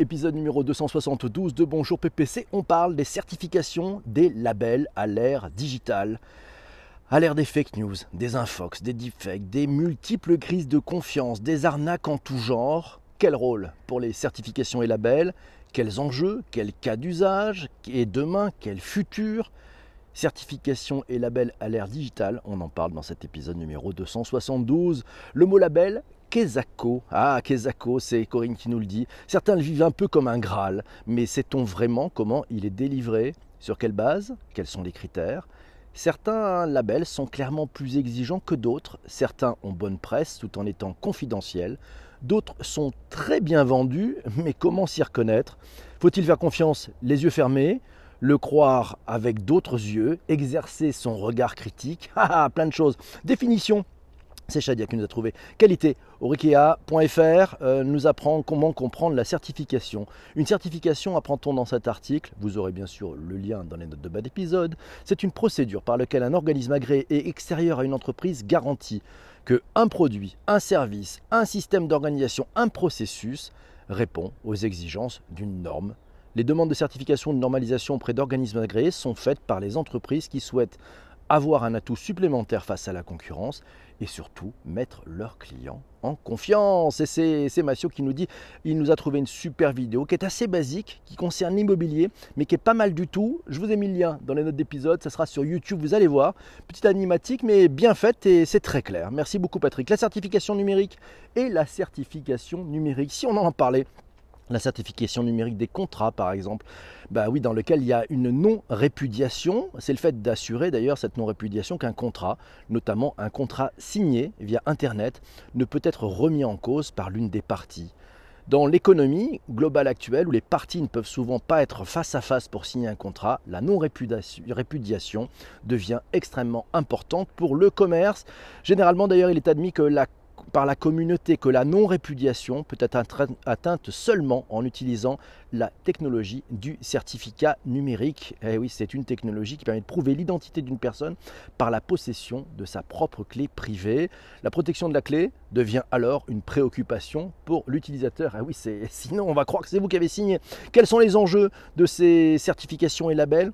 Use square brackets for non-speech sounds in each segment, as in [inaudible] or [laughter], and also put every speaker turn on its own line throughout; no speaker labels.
épisode numéro 272 de Bonjour PPC. On parle des certifications des labels à l'ère digitale. À l'ère des fake news, des infox, des deepfakes, des multiples crises de confiance, des arnaques en tout genre, quel rôle pour les certifications et labels? Quels enjeux? Quels cas d'usage? Et demain, quel futur? Certification et label à l'ère digitale, on en parle dans cet épisode numéro 272. Le mot label, Kezako. Ah, Kezako, c'est Corinne qui nous le dit. Certains le vivent un peu comme un Graal, mais sait-on vraiment comment il est délivré? Sur quelle base? Quels sont les critères? Certains labels sont clairement plus exigeants que d'autres. Certains ont bonne presse tout en étant confidentiels. D'autres sont très bien vendus, mais comment s'y reconnaître? Faut-il faire confiance les yeux fermés? Le croire avec d'autres yeux, exercer son regard critique, [laughs] ah, ah, plein de choses. Définition c'est Shadia qui nous a trouvé. Qualité. Orikea.fr euh, nous apprend comment comprendre la certification. Une certification, apprend-on dans cet article, vous aurez bien sûr le lien dans les notes de bas d'épisode, c'est une procédure par laquelle un organisme agréé et extérieur à une entreprise garantit que un produit, un service, un système d'organisation, un processus répond aux exigences d'une norme. Les demandes de certification de normalisation auprès d'organismes agréés sont faites par les entreprises qui souhaitent avoir un atout supplémentaire face à la concurrence et surtout mettre leurs clients en confiance. Et c'est Massio qui nous dit, il nous a trouvé une super vidéo qui est assez basique, qui concerne l'immobilier, mais qui est pas mal du tout. Je vous ai mis le lien dans les notes d'épisode, ça sera sur YouTube, vous allez voir. Petite animatique, mais bien faite et c'est très clair. Merci beaucoup Patrick. La certification numérique et la certification numérique, si on en parlait la certification numérique des contrats, par exemple, bah dans lequel il y a une non-répudiation. C'est le fait d'assurer d'ailleurs cette non-répudiation qu'un contrat, notamment un contrat signé via Internet, ne peut être remis en cause par l'une des parties. Dans l'économie globale actuelle, où les parties ne peuvent souvent pas être face à face pour signer un contrat, la non-répudiation devient extrêmement importante pour le commerce. Généralement, d'ailleurs, il est admis que la par la communauté que la non-répudiation peut être atteinte seulement en utilisant la technologie du certificat numérique. Et eh oui, c'est une technologie qui permet de prouver l'identité d'une personne par la possession de sa propre clé privée. La protection de la clé devient alors une préoccupation pour l'utilisateur. Eh oui, [laughs] sinon on va croire que c'est vous qui avez signé. Quels sont les enjeux de ces certifications et labels?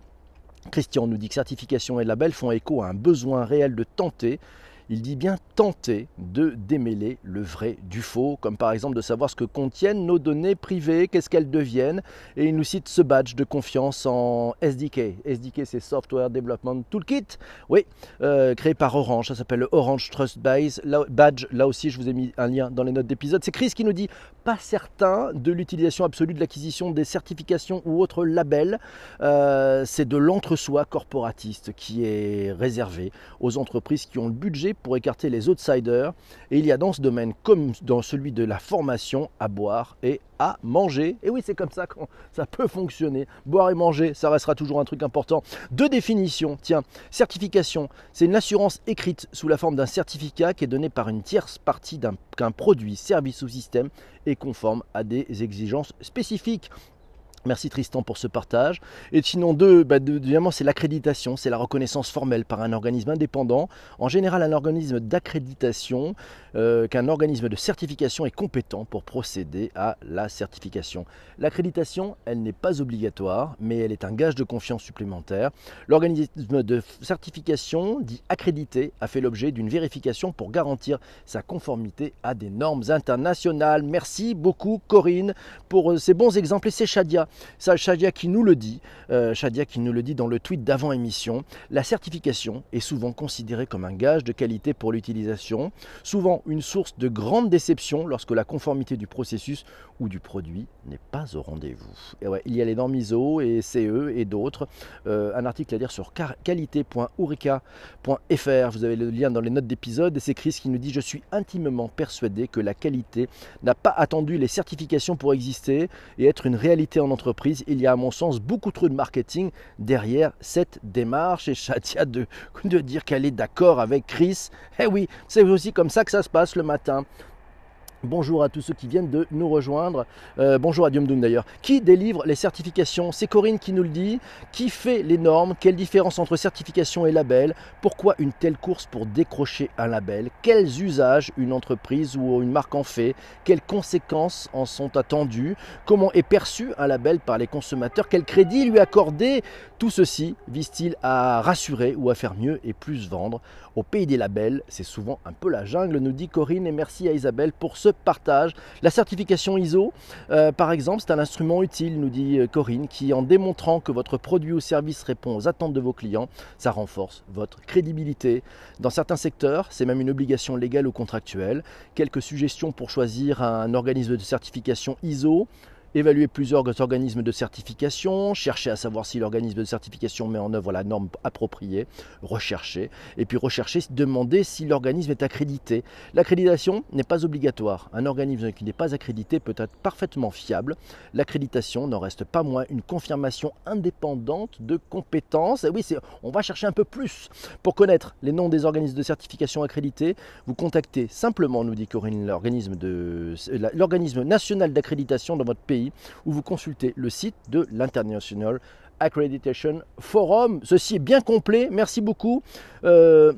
Christian nous dit que certification et labels font écho à un besoin réel de tenter il dit bien tenter de démêler le vrai du faux, comme par exemple de savoir ce que contiennent nos données privées, qu'est-ce qu'elles deviennent, et il nous cite ce badge de confiance en SDK. SDK c'est Software Development Toolkit, oui, euh, créé par Orange, ça s'appelle Orange Trust Base. badge, là aussi je vous ai mis un lien dans les notes d'épisode. C'est Chris qui nous dit pas certain de l'utilisation absolue de l'acquisition des certifications ou autres labels, euh, c'est de l'entre-soi corporatiste qui est réservé aux entreprises qui ont le budget pour écarter les outsiders. Et il y a dans ce domaine, comme dans celui de la formation, à boire et à manger. Et oui, c'est comme ça que ça peut fonctionner. Boire et manger, ça restera toujours un truc important. Deux définitions. Tiens, certification, c'est une assurance écrite sous la forme d'un certificat qui est donné par une tierce partie qu'un produit, service ou système est conforme à des exigences spécifiques. Merci Tristan pour ce partage. Et sinon, deux, bah, c'est l'accréditation, c'est la reconnaissance formelle par un organisme indépendant. En général, un organisme d'accréditation, euh, qu'un organisme de certification est compétent pour procéder à la certification. L'accréditation, elle n'est pas obligatoire, mais elle est un gage de confiance supplémentaire. L'organisme de certification, dit accrédité, a fait l'objet d'une vérification pour garantir sa conformité à des normes internationales. Merci beaucoup Corinne pour euh, ces bons exemples et c'est Shadia Shadia qui nous le dit, euh, Shadia qui nous le dit dans le tweet d'avant émission, la certification est souvent considérée comme un gage de qualité pour l'utilisation, souvent une source de grande déception lorsque la conformité du processus ou du produit n'est pas au rendez-vous. il y a les normes ISO et CE et d'autres. Euh, un article à lire sur qualité.ourica.fr. Vous avez le lien dans les notes d'épisode et c'est Chris qui nous dit Je suis intimement persuadé que la qualité n'a pas attendu les certifications pour exister et être une réalité en entreprise il y a à mon sens beaucoup trop de marketing derrière cette démarche. Et Shadia de, de dire qu'elle est d'accord avec Chris. Eh oui, c'est aussi comme ça que ça se passe le matin. Bonjour à tous ceux qui viennent de nous rejoindre. Euh, bonjour à Diom d'ailleurs. Qui délivre les certifications? C'est Corinne qui nous le dit. Qui fait les normes? Quelle différence entre certification et label? Pourquoi une telle course pour décrocher un label? Quels usages une entreprise ou une marque en fait? Quelles conséquences en sont attendues? Comment est perçu un label par les consommateurs? Quel crédit lui accorder Tout ceci vise-t-il à rassurer ou à faire mieux et plus vendre Au pays des labels, c'est souvent un peu la jungle, nous dit Corinne, et merci à Isabelle pour ce partage. La certification ISO, euh, par exemple, c'est un instrument utile, nous dit euh, Corinne, qui en démontrant que votre produit ou service répond aux attentes de vos clients, ça renforce votre crédibilité. Dans certains secteurs, c'est même une obligation légale ou contractuelle. Quelques suggestions pour choisir un organisme de certification ISO évaluer plusieurs organismes de certification, chercher à savoir si l'organisme de certification met en œuvre la norme appropriée, rechercher, et puis rechercher, demander si l'organisme est accrédité. L'accréditation n'est pas obligatoire. Un organisme qui n'est pas accrédité peut être parfaitement fiable. L'accréditation n'en reste pas moins une confirmation indépendante de compétences. Et oui, on va chercher un peu plus. Pour connaître les noms des organismes de certification accrédités, vous contactez simplement, nous dit Corinne, l'organisme national d'accréditation dans votre pays où vous consultez le site de l'International Accreditation Forum. Ceci est bien complet, merci beaucoup. Euh,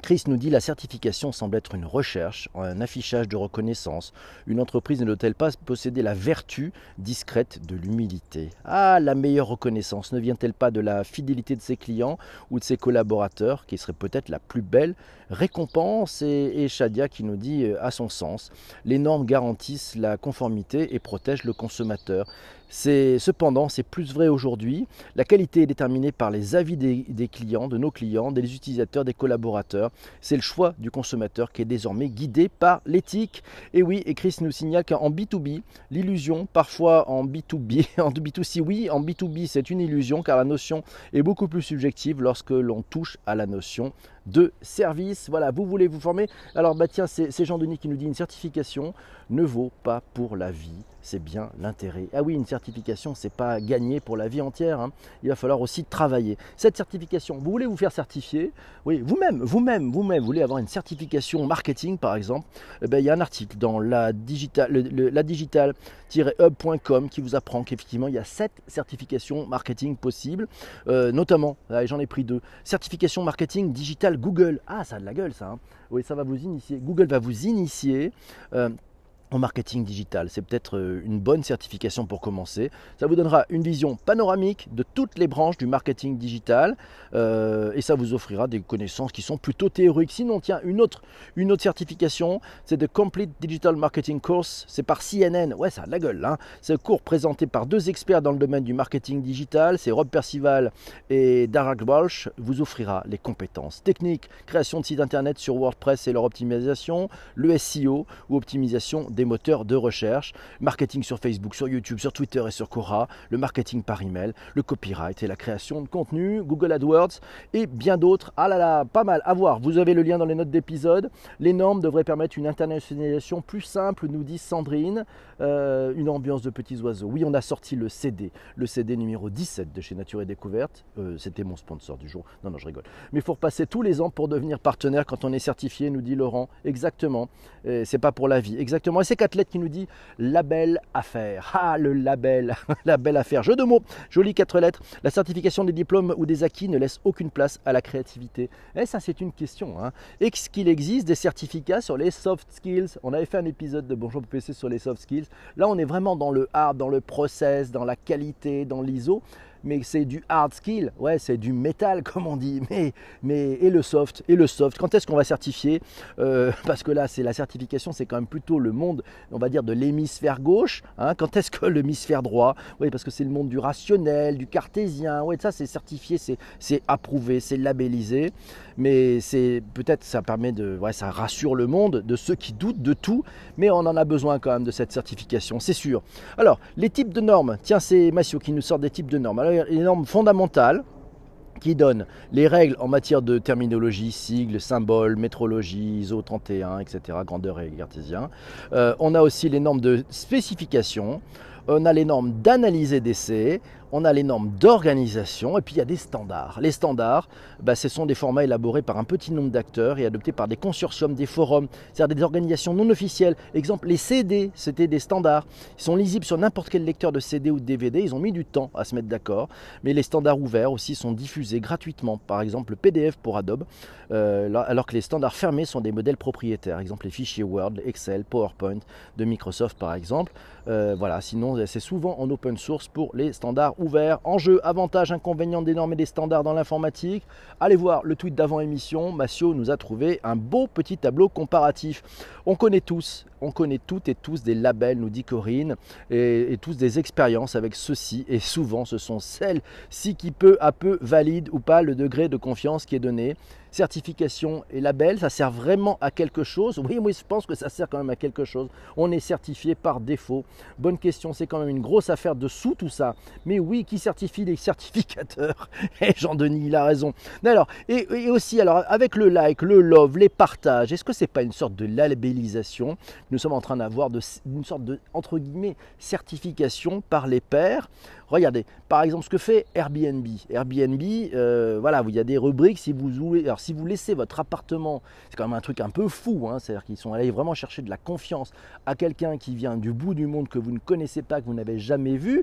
Chris nous dit la certification semble être une recherche, un affichage de reconnaissance. Une entreprise ne doit-elle pas posséder la vertu discrète de l'humilité? Ah, la meilleure reconnaissance ne vient-elle pas de la fidélité de ses clients ou de ses collaborateurs, qui serait peut-être la plus belle récompense? Et, Shadia qui nous dit euh, à son sens, les normes garantissent la conformité et protègent le consommateur. Cependant, c'est plus vrai aujourd'hui. La qualité est déterminée par les avis des, clients, de nos clients, des utilisateurs, des collaborateurs. C'est le choix du consommateur qui est désormais guidé par l'éthique. Et oui, et Chris nous signale qu'en B2B, l'illusion, parfois en B2B, [laughs] en B2C, oui, en B2B, c'est une illusion car la notion est beaucoup plus subjective lorsque l'on touche à la notion de service. Voilà, vous voulez vous former? Alors, bah tiens, c'est Jean Denis qui nous dit une certification ne vaut pas pour la vie c'est bien l'intérêt. Ah oui, une certification, c'est pas gagner pour la vie entière. Hein. Il va falloir aussi travailler. Cette certification, vous voulez vous faire certifier? Oui, vous-même, vous-même, vous-même, vous voulez avoir une certification marketing, par exemple? Eh ben, il y a un article dans la digital, la digital-hub.com qui vous apprend qu'effectivement, il y a sept certifications marketing possibles, euh, notamment, j'en ai pris deux, certification marketing digital Google. Ah, ça a de la gueule, ça. Hein. Oui, ça va vous initier. Google va vous initier. Euh, marketing digital. C'est peut-être euh, une bonne certification pour commencer. Ça vous donnera une vision panoramique de toutes les branches du marketing digital euh, et ça vous offrira des connaissances qui sont plutôt théoriques. Sinon, tiens, une autre, une autre certification, c'est de Complete Digital Marketing Course. C'est par CNN. Ouais, ça a de la gueule. Hein. C'est un cours présenté par deux experts dans le domaine du marketing digital. C'est Rob Percival et Darag Walsh. Vous offrira les compétences techniques, création de sites internet sur WordPress et leur optimisation, le SEO ou optimisation des moteurs de recherche, marketing sur Facebook, sur YouTube, sur Twitter et sur Quora, le marketing par email, le copyright et la création de contenu, Google AdWords et bien d'autres. Ah là là, pas mal à voir. Vous avez le lien dans les notes d'épisode. Les normes devraient permettre une internationalisation plus simple, nous dit Sandrine. Euh, une ambiance de petits oiseaux. Oui, on a sorti le CD, le CD numéro 17 de chez Nature et Découverte. Euh, c'était mon sponsor du jour. Non, non, je rigole. Mais il faut repasser tous les ans pour devenir partenaire quand on est certifié, nous dit Laurent. Exactement. C'est pas pour la vie. Exactement. Et c'est Cathlette qui nous dit label affaire. Ah, le label, [laughs] label affaire. Jeu de mots, joli quatre lettres. La certification des diplômes ou des acquis ne laisse aucune place à la créativité. Et eh, ça, c'est une question. Hein. Est-ce qu'il existe des certificats sur les soft skills? On avait fait un épisode de Bonjour PC sur les soft skills. Là, on est vraiment dans le hard, dans le process, dans la qualité, dans l'ISO mais c'est du hard skill, ouais, c'est du métal [laughs] comme on dit, mais, mais et le soft, et le soft, quand est-ce qu'on va certifier? Euh, Parce que là, c'est la certification, c'est quand même plutôt le monde, on va dire, de l'hémisphère gauche, hein. quand est-ce que l'hémisphère droit? Oui, parce que c'est le monde du rationnel, du cartésien, ouais, ça c'est certifié, c'est approuvé, c'est labellisé, mais c'est peut-être ça permet de, ouais, ça rassure le monde de ceux qui doutent de tout, mais on en a besoin quand même de cette certification, c'est sûr. Alors, les types de normes, tiens, c'est Massio qui nous sort des types de normes. Alors, les normes fondamentales qui donnent les règles en matière de terminologie, sigles, symboles, métrologie, ISO 31, etc., grandeur et cartésien. Euh, on a aussi les normes de spécification, on a les normes d'analyse et d'essai, on a les normes d'organisation et puis il y a des standards. Les standards, bah, ce sont des formats élaborés par un petit nombre d'acteurs et adoptés par des consortiums, des forums, c'est-à-dire des organisations non officielles. Exemple, les CD, c'était des standards. Ils sont lisibles sur n'importe quel lecteur de CD ou de DVD. Ils ont mis du temps à se mettre d'accord. Mais les standards ouverts aussi sont diffusés gratuitement. Par exemple, le PDF pour Adobe, euh, alors que les standards fermés sont des modèles propriétaires. Exemple, les fichiers Word, Excel, PowerPoint de Microsoft par exemple. Euh, voilà, sinon c'est souvent en open source pour les standards ouverts. Enjeu, avantages, inconvénients des normes et des standards dans l'informatique. Allez voir le tweet d'avant émission. Massio nous a trouvé un beau petit tableau comparatif. On connaît tous, on connaît toutes et tous des labels, nous dit Corinne, et, et tous des expériences avec ceux-ci. Et souvent, ce sont celles-ci qui peu à peu valident ou pas le degré de confiance qui est donné certification et label, ça sert vraiment à quelque chose Oui, moi je pense que ça sert quand même à quelque chose. On est certifié par défaut. Bonne question, c'est quand même une grosse affaire de sous tout ça. Mais oui, qui certifie les certificateurs Et [laughs] eh, Jean-Denis, il a raison. Alors, et, aussi, alors, avec le like, le love, les partages, est-ce que c'est pas une sorte de labellisation? Nous sommes en train d'avoir une sorte de, entre guillemets, certification par les pairs Regardez, par exemple, ce que fait Airbnb. Airbnb, euh, voilà, il y a des rubriques. Si vous, alors, si vous laissez votre appartement, c'est quand même un truc un peu fou. Hein, C'est-à-dire qu'ils sont allés vraiment chercher de la confiance à quelqu'un qui vient du bout du monde que vous ne connaissez pas, que vous n'avez jamais vu.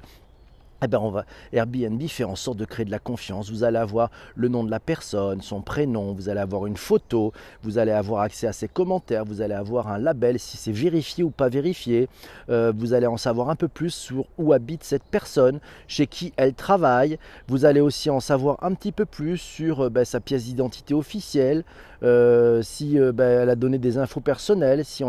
Eh ben on va, Airbnb fait en sorte de créer de la confiance. Vous allez avoir le nom de la personne, son prénom, vous allez avoir une photo, vous allez avoir accès à ses commentaires, vous allez avoir un label si c'est vérifié ou pas vérifié. Euh, vous allez en savoir un peu plus sur où habite cette personne, chez qui elle travaille. Vous allez aussi en savoir un petit peu plus sur euh, ben, sa pièce d'identité officielle, euh, si ben, elle a donné des infos personnelles, si,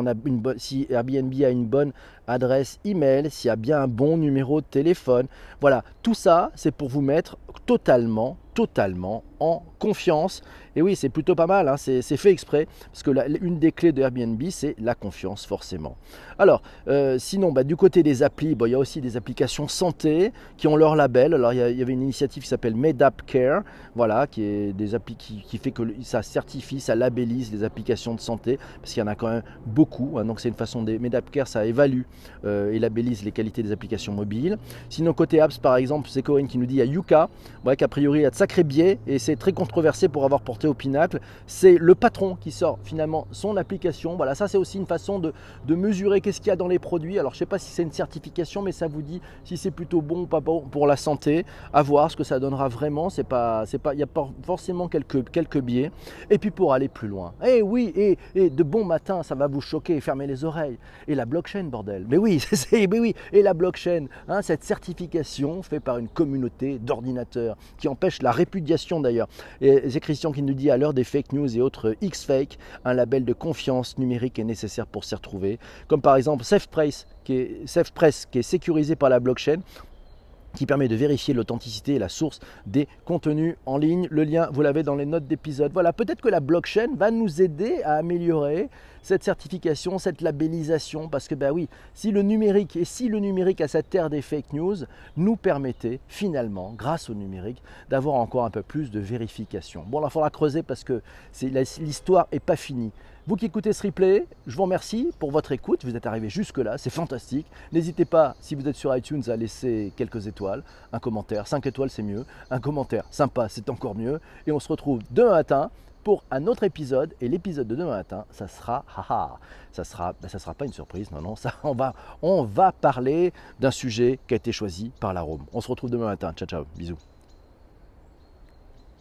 si Airbnb a une bonne adresse email, s'il y a bien un bon numéro de téléphone. Voilà, tout ça, c'est pour vous mettre totalement, totalement en confiance. Et oui, c'est plutôt pas mal, hein. c'est fait exprès, parce que une des clés de Airbnb, c'est la confiance, forcément. Alors, euh, sinon, bah, du côté des applis, il y a aussi des applications santé qui ont leur label. Alors, il y, avait une initiative qui s'appelle MedApp Care, voilà, qui est des applis qui, fait que ça certifie, ça labellise les applications de santé, parce qu'il y en a quand même beaucoup. Hein. donc, c'est une façon des MedApp Care, ça évalue euh, et labellise les qualités des applications mobiles. Sinon, côté apps, par exemple, c'est Corinne qui nous dit a Yuka, ouais, qu'a priori, il y a de sacrés biais, et c'est très controversé pour avoir porté au pinacle. C'est le patron qui sort finalement son application. Voilà, ça c'est aussi une façon de, mesurer qu'est-ce qu'il y a dans les produits. Alors je sais pas si c'est une certification, mais ça vous dit si c'est plutôt bon ou pas bon pour la santé. À voir ce que ça donnera vraiment. C'est pas, c'est pas, il y a pas forcément quelques, biais. Et puis pour aller plus loin. Eh oui, et, de bon matin, ça va vous choquer fermer les oreilles. Et la blockchain, bordel. Mais oui, [laughs] c'est, mais oui. Et la blockchain, hein, cette certification faite par une communauté d'ordinateurs qui empêche la répudiation d'ailleurs. Et c'est Christian qui nous dit à l'heure des fake news et autres X-Fake, un label de confiance numérique est nécessaire pour s'y retrouver. Comme par exemple SafePress qui est, qui est sécurisé par la blockchain qui permet de vérifier l'authenticité et la source des contenus en ligne. Le lien, vous l'avez dans les notes d'épisode. Voilà, peut-être que la blockchain va nous aider à améliorer cette certification, cette labellisation, parce que ben oui, si le numérique et si le numérique à cette terre des fake news nous permettait finalement, grâce au numérique, d'avoir encore un peu plus de vérification. Bon, là, il faudra creuser parce que l'histoire n'est pas finie. Vous qui écoutez ce replay, je vous remercie pour votre écoute. Vous êtes arrivé jusque-là, c'est fantastique. N'hésitez pas, si vous êtes sur iTunes, à laisser quelques étoiles, un commentaire. 5 étoiles, c'est mieux. Un commentaire sympa, c'est encore mieux. Et on se retrouve demain matin pour un autre épisode. Et l'épisode de demain matin, ça sera, haha, ça sera, ben, ça sera pas une surprise, non, non, ça, on va, on va parler d'un sujet qui a été choisi par la Rome. On se retrouve demain matin. Ciao, ciao, bisous.